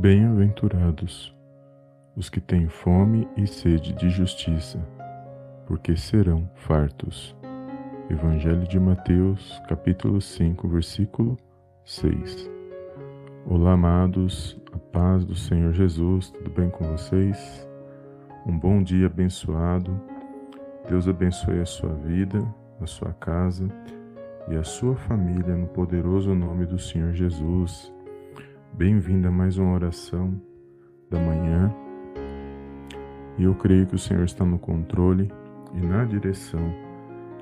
Bem-aventurados os que têm fome e sede de justiça, porque serão fartos. Evangelho de Mateus, capítulo 5, versículo 6. Olá, amados, a paz do Senhor Jesus, tudo bem com vocês? Um bom dia abençoado. Deus abençoe a sua vida, a sua casa e a sua família no poderoso nome do Senhor Jesus. Bem-vindo a mais uma oração da manhã. E eu creio que o Senhor está no controle e na direção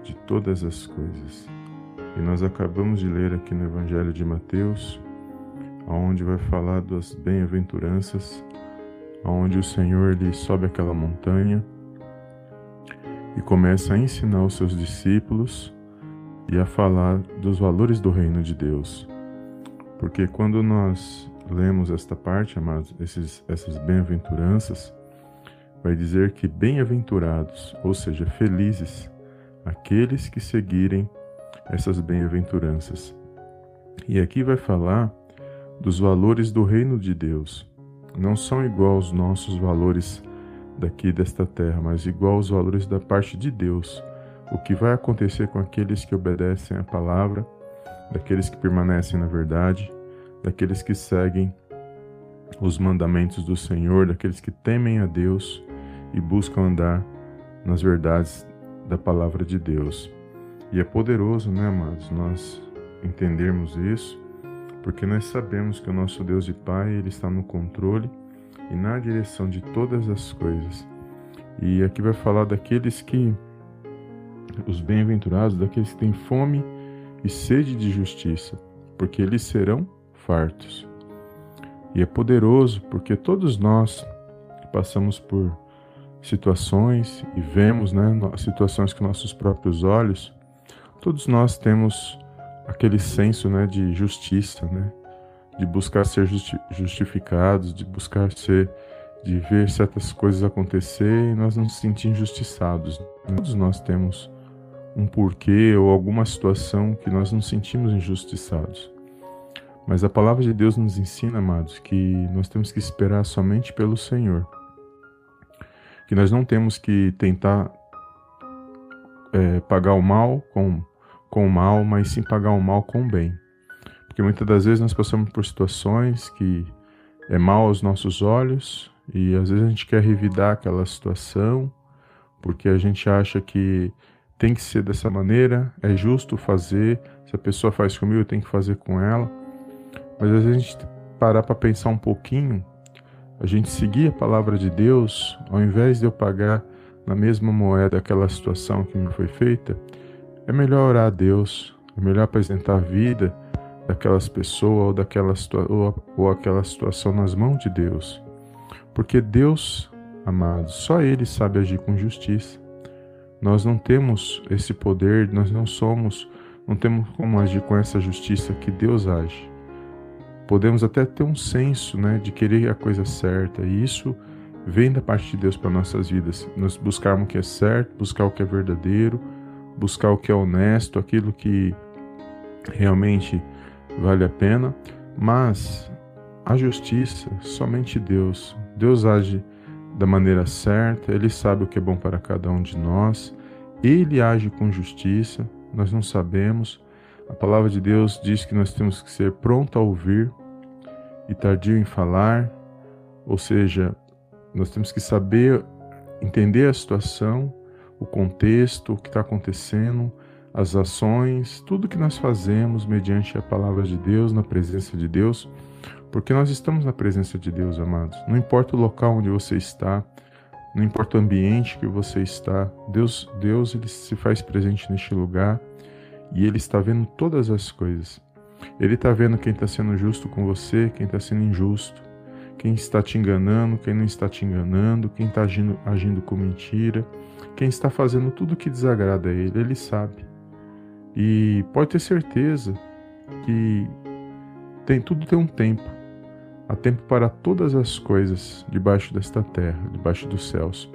de todas as coisas. E nós acabamos de ler aqui no Evangelho de Mateus, onde vai falar das bem-aventuranças, onde o Senhor ele sobe aquela montanha e começa a ensinar os seus discípulos e a falar dos valores do reino de Deus. Porque quando nós lemos esta parte, amados, esses, essas bem-aventuranças, vai dizer que bem-aventurados, ou seja, felizes, aqueles que seguirem essas bem-aventuranças. E aqui vai falar dos valores do reino de Deus. Não são igual aos nossos valores daqui desta terra, mas igual aos valores da parte de Deus. O que vai acontecer com aqueles que obedecem à palavra daqueles que permanecem na verdade, daqueles que seguem os mandamentos do Senhor, daqueles que temem a Deus e buscam andar nas verdades da palavra de Deus. E é poderoso, né, amados, nós entendermos isso, porque nós sabemos que o nosso Deus e Pai, ele está no controle e na direção de todas as coisas. E aqui vai falar daqueles que os bem-aventurados, daqueles que têm fome e sede de justiça, porque eles serão fartos. E é poderoso porque todos nós passamos por situações e vemos né, situações com nossos próprios olhos, todos nós temos aquele senso né, de justiça, né, de buscar ser justi justificados, de buscar ser, de ver certas coisas acontecer e nós não nos sentir injustiçados. Todos nós temos um porquê ou alguma situação que nós nos sentimos injustiçados. Mas a palavra de Deus nos ensina, amados, que nós temos que esperar somente pelo Senhor. Que nós não temos que tentar é, pagar o mal com, com o mal, mas sim pagar o mal com o bem. Porque muitas das vezes nós passamos por situações que é mal aos nossos olhos e às vezes a gente quer revidar aquela situação porque a gente acha que tem que ser dessa maneira, é justo fazer, se a pessoa faz comigo, eu tenho que fazer com ela. Mas a gente parar para pensar um pouquinho, a gente seguir a palavra de Deus, ao invés de eu pagar na mesma moeda aquela situação que me foi feita, é melhor orar a Deus, é melhor apresentar a vida daquelas pessoas ou, daquela ou, ou aquela situação nas mãos de Deus. Porque Deus, amados, só Ele sabe agir com justiça. Nós não temos esse poder, nós não somos, não temos como agir com essa justiça que Deus age. Podemos até ter um senso né, de querer a coisa certa, e isso vem da parte de Deus para nossas vidas. Nós buscarmos o que é certo, buscar o que é verdadeiro, buscar o que é honesto, aquilo que realmente vale a pena, mas a justiça, somente Deus. Deus age da maneira certa, Ele sabe o que é bom para cada um de nós, Ele age com justiça, nós não sabemos. A palavra de Deus diz que nós temos que ser pronto a ouvir e tardio em falar, ou seja, nós temos que saber entender a situação, o contexto, o que está acontecendo, as ações, tudo que nós fazemos mediante a palavra de Deus, na presença de Deus porque nós estamos na presença de Deus, amados. Não importa o local onde você está, não importa o ambiente que você está, Deus, Deus ele se faz presente neste lugar e ele está vendo todas as coisas. Ele está vendo quem está sendo justo com você, quem está sendo injusto, quem está te enganando, quem não está te enganando, quem está agindo, agindo com mentira, quem está fazendo tudo que desagrada a ele, ele sabe. E pode ter certeza que tem tudo tem um tempo. Há tempo para todas as coisas debaixo desta terra, debaixo dos céus.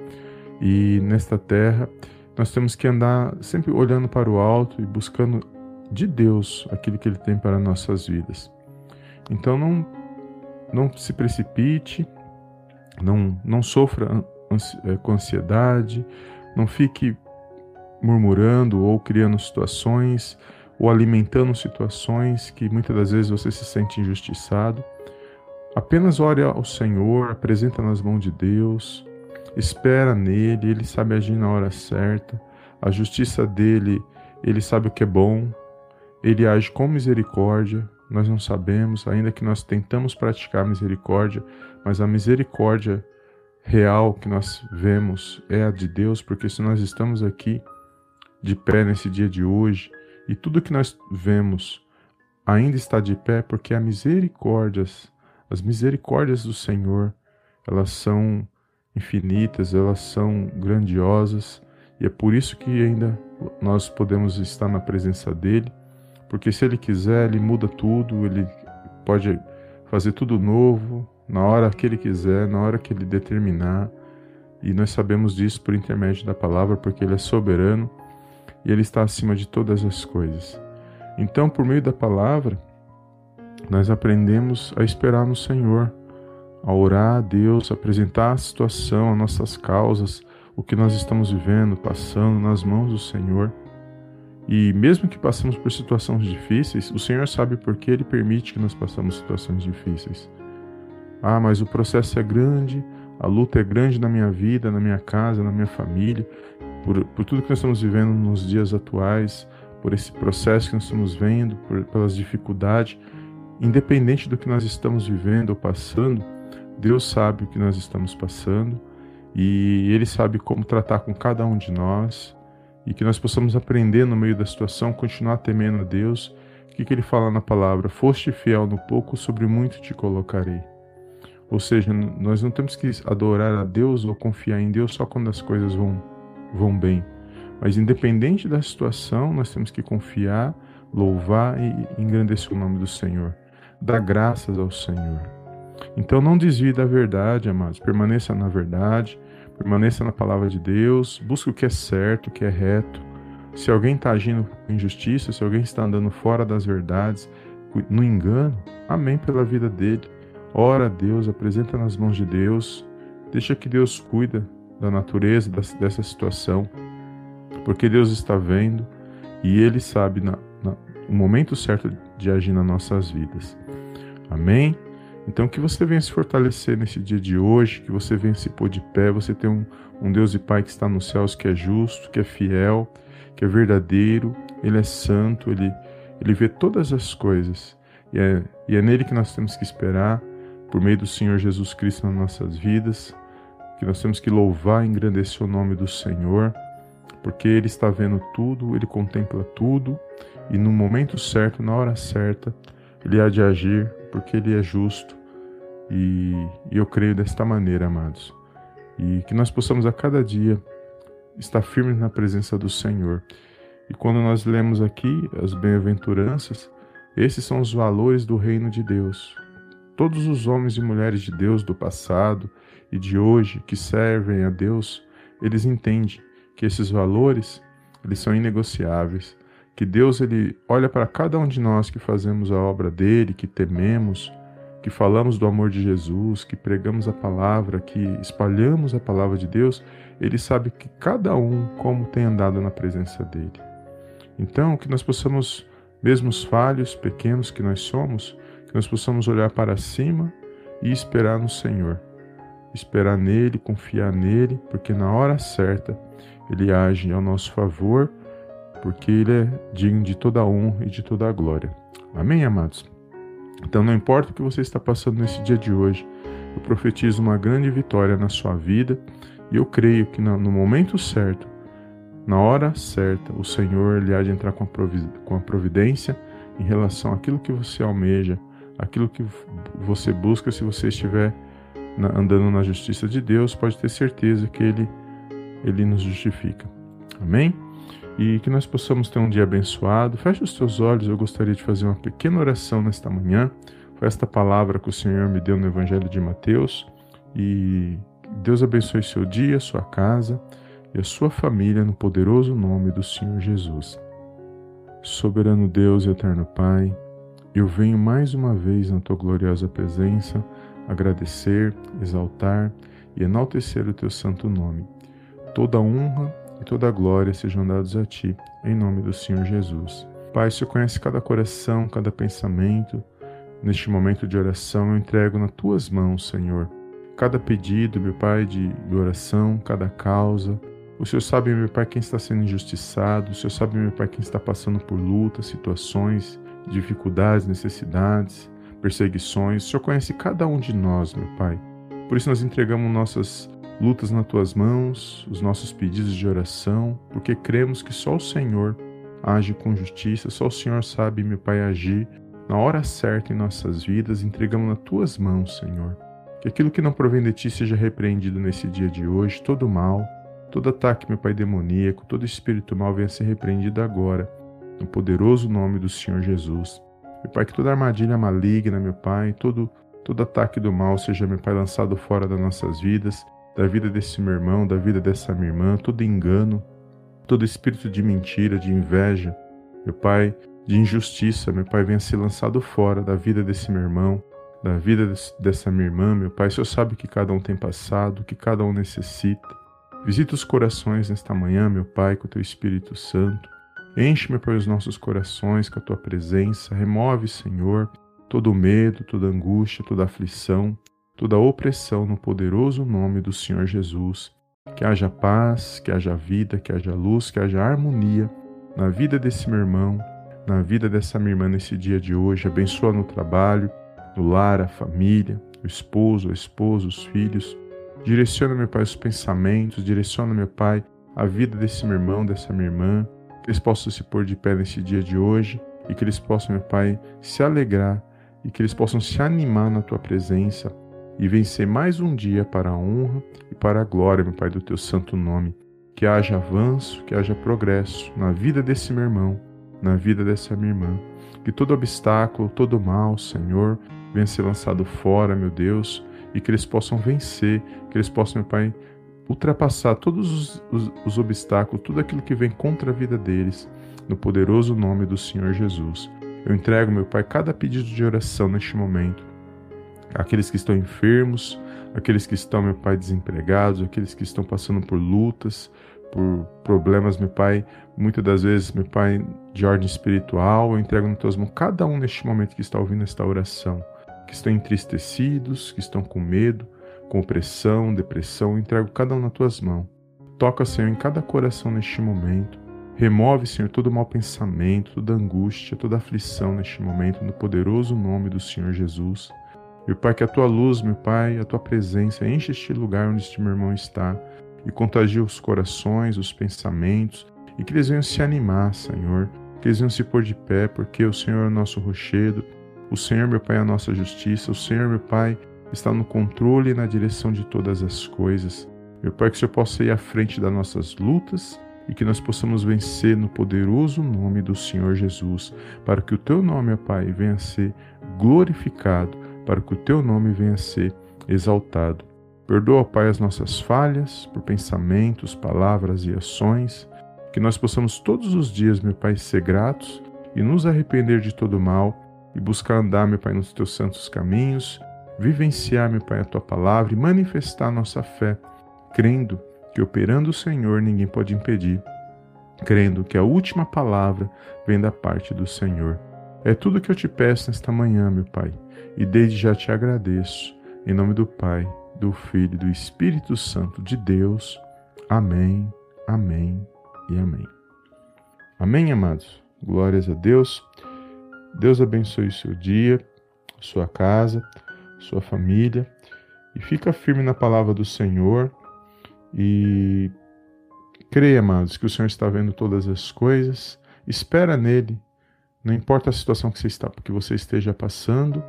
E nesta terra, nós temos que andar sempre olhando para o alto e buscando de Deus aquilo que Ele tem para nossas vidas. Então não não se precipite, não, não sofra é, com ansiedade, não fique murmurando ou criando situações ou alimentando situações que muitas das vezes você se sente injustiçado. Apenas ore ao Senhor, apresenta nas mãos de Deus, espera nele, ele sabe agir na hora certa. A justiça dele, ele sabe o que é bom, ele age com misericórdia. Nós não sabemos, ainda que nós tentamos praticar misericórdia, mas a misericórdia real que nós vemos é a de Deus, porque se nós estamos aqui de pé nesse dia de hoje e tudo que nós vemos ainda está de pé, porque há misericórdias, as misericórdias do Senhor, elas são infinitas, elas são grandiosas e é por isso que ainda nós podemos estar na presença dele, porque se ele quiser, ele muda tudo, ele pode fazer tudo novo, na hora que Ele quiser, na hora que Ele determinar. E nós sabemos disso por intermédio da palavra, porque Ele é soberano e Ele está acima de todas as coisas. Então, por meio da palavra, nós aprendemos a esperar no Senhor, a orar a Deus, a apresentar a situação, as nossas causas, o que nós estamos vivendo, passando nas mãos do Senhor. E mesmo que passemos por situações difíceis, o Senhor sabe por que Ele permite que nós passemos situações difíceis. Ah, mas o processo é grande, a luta é grande na minha vida, na minha casa, na minha família, por, por tudo que nós estamos vivendo nos dias atuais, por esse processo que nós estamos vendo, por, pelas dificuldades. Independente do que nós estamos vivendo ou passando, Deus sabe o que nós estamos passando e Ele sabe como tratar com cada um de nós e que nós possamos aprender no meio da situação, continuar temendo a Deus. O que, que Ele fala na palavra? Foste fiel no pouco, sobre muito te colocarei. Ou seja, nós não temos que adorar a Deus ou confiar em Deus só quando as coisas vão, vão bem. Mas independente da situação, nós temos que confiar, louvar e engrandecer o nome do Senhor. Dar graças ao Senhor. Então não desvie da verdade, amados. Permaneça na verdade, permaneça na palavra de Deus, busque o que é certo, o que é reto. Se alguém está agindo com injustiça, se alguém está andando fora das verdades, no engano, amém pela vida dele. Ora a Deus, apresenta nas mãos de Deus, deixa que Deus cuida da natureza dessa situação, porque Deus está vendo e Ele sabe na, na, o momento certo de agir nas nossas vidas. Amém? Então que você venha se fortalecer nesse dia de hoje, que você venha se pôr de pé, você tem um, um Deus e Pai que está nos céus, que é justo, que é fiel, que é verdadeiro, Ele é santo, Ele, ele vê todas as coisas. E é, e é nele que nós temos que esperar, por meio do Senhor Jesus Cristo nas nossas vidas, que nós temos que louvar e engrandecer o nome do Senhor, porque Ele está vendo tudo, Ele contempla tudo, e no momento certo, na hora certa, Ele há de agir, porque Ele é justo. E, eu creio desta maneira, amados, e que nós possamos a cada dia estar firmes na presença do Senhor. E quando nós lemos aqui as bem-aventuranças, esses são os valores do reino de Deus. Todos os homens e mulheres de Deus do passado e de hoje que servem a Deus, eles entendem que esses valores, eles são inegociáveis, que Deus ele olha para cada um de nós que fazemos a obra dele, que tememos, que falamos do amor de Jesus, que pregamos a palavra, que espalhamos a palavra de Deus, ele sabe que cada um como tem andado na presença dele. Então, que nós possamos, mesmo os falhos, pequenos que nós somos, que nós possamos olhar para cima e esperar no Senhor. Esperar nele, confiar nele, porque na hora certa ele age ao nosso favor, porque ele é digno de toda a honra e de toda a glória. Amém, amados? Então, não importa o que você está passando nesse dia de hoje, eu profetizo uma grande vitória na sua vida e eu creio que no momento certo, na hora certa, o Senhor ele há de entrar com a providência em relação àquilo que você almeja aquilo que você busca, se você estiver andando na justiça de Deus, pode ter certeza que Ele, Ele nos justifica. Amém? E que nós possamos ter um dia abençoado. Feche os teus olhos, eu gostaria de fazer uma pequena oração nesta manhã. Foi esta palavra que o Senhor me deu no Evangelho de Mateus. E Deus abençoe seu dia, sua casa e a sua família no poderoso nome do Senhor Jesus. Soberano Deus e eterno Pai, eu venho mais uma vez na tua gloriosa presença agradecer, exaltar e enaltecer o teu santo nome. Toda honra e toda glória sejam dados a ti, em nome do Senhor Jesus. Pai, Senhor conhece cada coração, cada pensamento. Neste momento de oração, eu entrego nas tuas mãos, Senhor, cada pedido, meu Pai, de, de oração, cada causa. O Senhor sabe, meu Pai, quem está sendo injustiçado. O Senhor sabe, meu Pai, quem está passando por lutas, situações, dificuldades, necessidades, perseguições. O Senhor conhece cada um de nós, meu Pai. Por isso nós entregamos nossas lutas nas tuas mãos, os nossos pedidos de oração, porque cremos que só o Senhor age com justiça, só o Senhor sabe, meu Pai, agir na hora certa em nossas vidas. Entregamos nas tuas mãos, Senhor. Que aquilo que não provém de ti seja repreendido nesse dia de hoje, todo mal, todo ataque, meu Pai, demoníaco, todo espírito mal venha ser repreendido agora, no poderoso nome do Senhor Jesus. Meu Pai, que toda armadilha maligna, meu Pai, todo, todo ataque do mal seja, meu Pai, lançado fora das nossas vidas, da vida desse meu irmão, da vida dessa minha irmã, todo engano, todo espírito de mentira, de inveja, meu Pai, de injustiça, meu Pai, venha ser lançado fora da vida desse meu irmão, da vida dessa minha irmã, meu Pai. O Senhor sabe que cada um tem passado, que cada um necessita. Visita os corações nesta manhã, meu Pai, com o Teu Espírito Santo. Enche, meu Pai, os nossos corações com a Tua presença. Remove, Senhor, todo medo, toda angústia, toda aflição, toda opressão no poderoso nome do Senhor Jesus. Que haja paz, que haja vida, que haja luz, que haja harmonia na vida desse meu irmão, na vida dessa minha irmã nesse dia de hoje. Abençoa no trabalho, no lar, a família, o esposo, a esposa, os filhos. Direciona, meu Pai, os pensamentos, direciona, meu Pai, a vida desse meu irmão, dessa minha irmã, que eles possam se pôr de pé nesse dia de hoje e que eles possam, meu Pai, se alegrar e que eles possam se animar na tua presença e vencer mais um dia para a honra e para a glória, meu Pai, do teu santo nome. Que haja avanço, que haja progresso na vida desse meu irmão, na vida dessa minha irmã. Que todo obstáculo, todo mal, Senhor, venha ser lançado fora, meu Deus, e que eles possam vencer, que eles possam, meu Pai, ultrapassar todos os, os, os, obstáculos, tudo aquilo que vem contra a vida deles, no poderoso nome do Senhor Jesus. Eu entrego, meu Pai, cada pedido de oração neste momento. Aqueles que estão enfermos, aqueles que estão, meu Pai, desempregados, aqueles que estão passando por lutas, por problemas, meu Pai, muitas das vezes, meu Pai, de ordem espiritual, eu entrego nas tuas mãos cada um neste momento que está ouvindo esta oração que estão entristecidos, que estão com medo, com opressão, depressão, entrego cada um nas tuas mãos. Toca, Senhor, em cada coração neste momento. Remove, Senhor, todo mau pensamento, toda angústia, toda aflição neste momento, no poderoso nome do Senhor Jesus. Meu Pai, que a tua luz, meu Pai, a tua presença enche este lugar onde este meu irmão está e contagie os corações, os pensamentos e que eles venham se animar, Senhor, que eles venham se pôr de pé, porque o Senhor é o nosso rochedo, o Senhor, meu Pai, é a nossa justiça. O Senhor, meu Pai, está no controle e na direção de todas as coisas. Meu Pai, que o Senhor possa ir à frente das nossas lutas e que nós possamos vencer no poderoso nome do Senhor Jesus, para que o teu nome, meu Pai, venha a ser glorificado, para que o teu nome venha a ser exaltado. Perdoa, Pai, as nossas falhas por pensamentos, palavras e ações, que nós possamos todos os dias, meu Pai, ser gratos e nos arrepender de todo mal e buscar andar, meu Pai, nos teus santos caminhos, vivenciar, meu Pai, a tua palavra e manifestar nossa fé, crendo que operando o Senhor ninguém pode impedir, crendo que a última palavra vem da parte do Senhor. É tudo que eu te peço nesta manhã, meu Pai, e desde já te agradeço. Em nome do Pai, do Filho e do Espírito Santo de Deus. Amém, amém e amém. Amém, amados? Glórias a Deus. Deus abençoe o seu dia, sua casa, sua família e fica firme na palavra do Senhor e creia, amados, que o Senhor está vendo todas as coisas. Espera nele, não importa a situação que você está, que você esteja passando,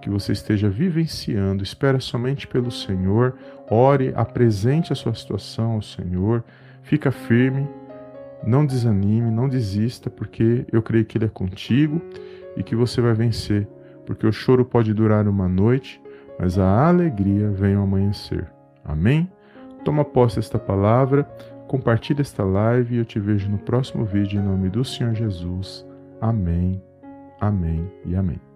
que você esteja vivenciando, espera somente pelo Senhor. Ore, apresente a sua situação ao Senhor. Fica firme, não desanime, não desista, porque eu creio que ele é contigo e que você vai vencer, porque o choro pode durar uma noite, mas a alegria vem ao amanhecer. Amém? Toma posse desta palavra, compartilhe esta live e eu te vejo no próximo vídeo em nome do Senhor Jesus. Amém, amém e amém.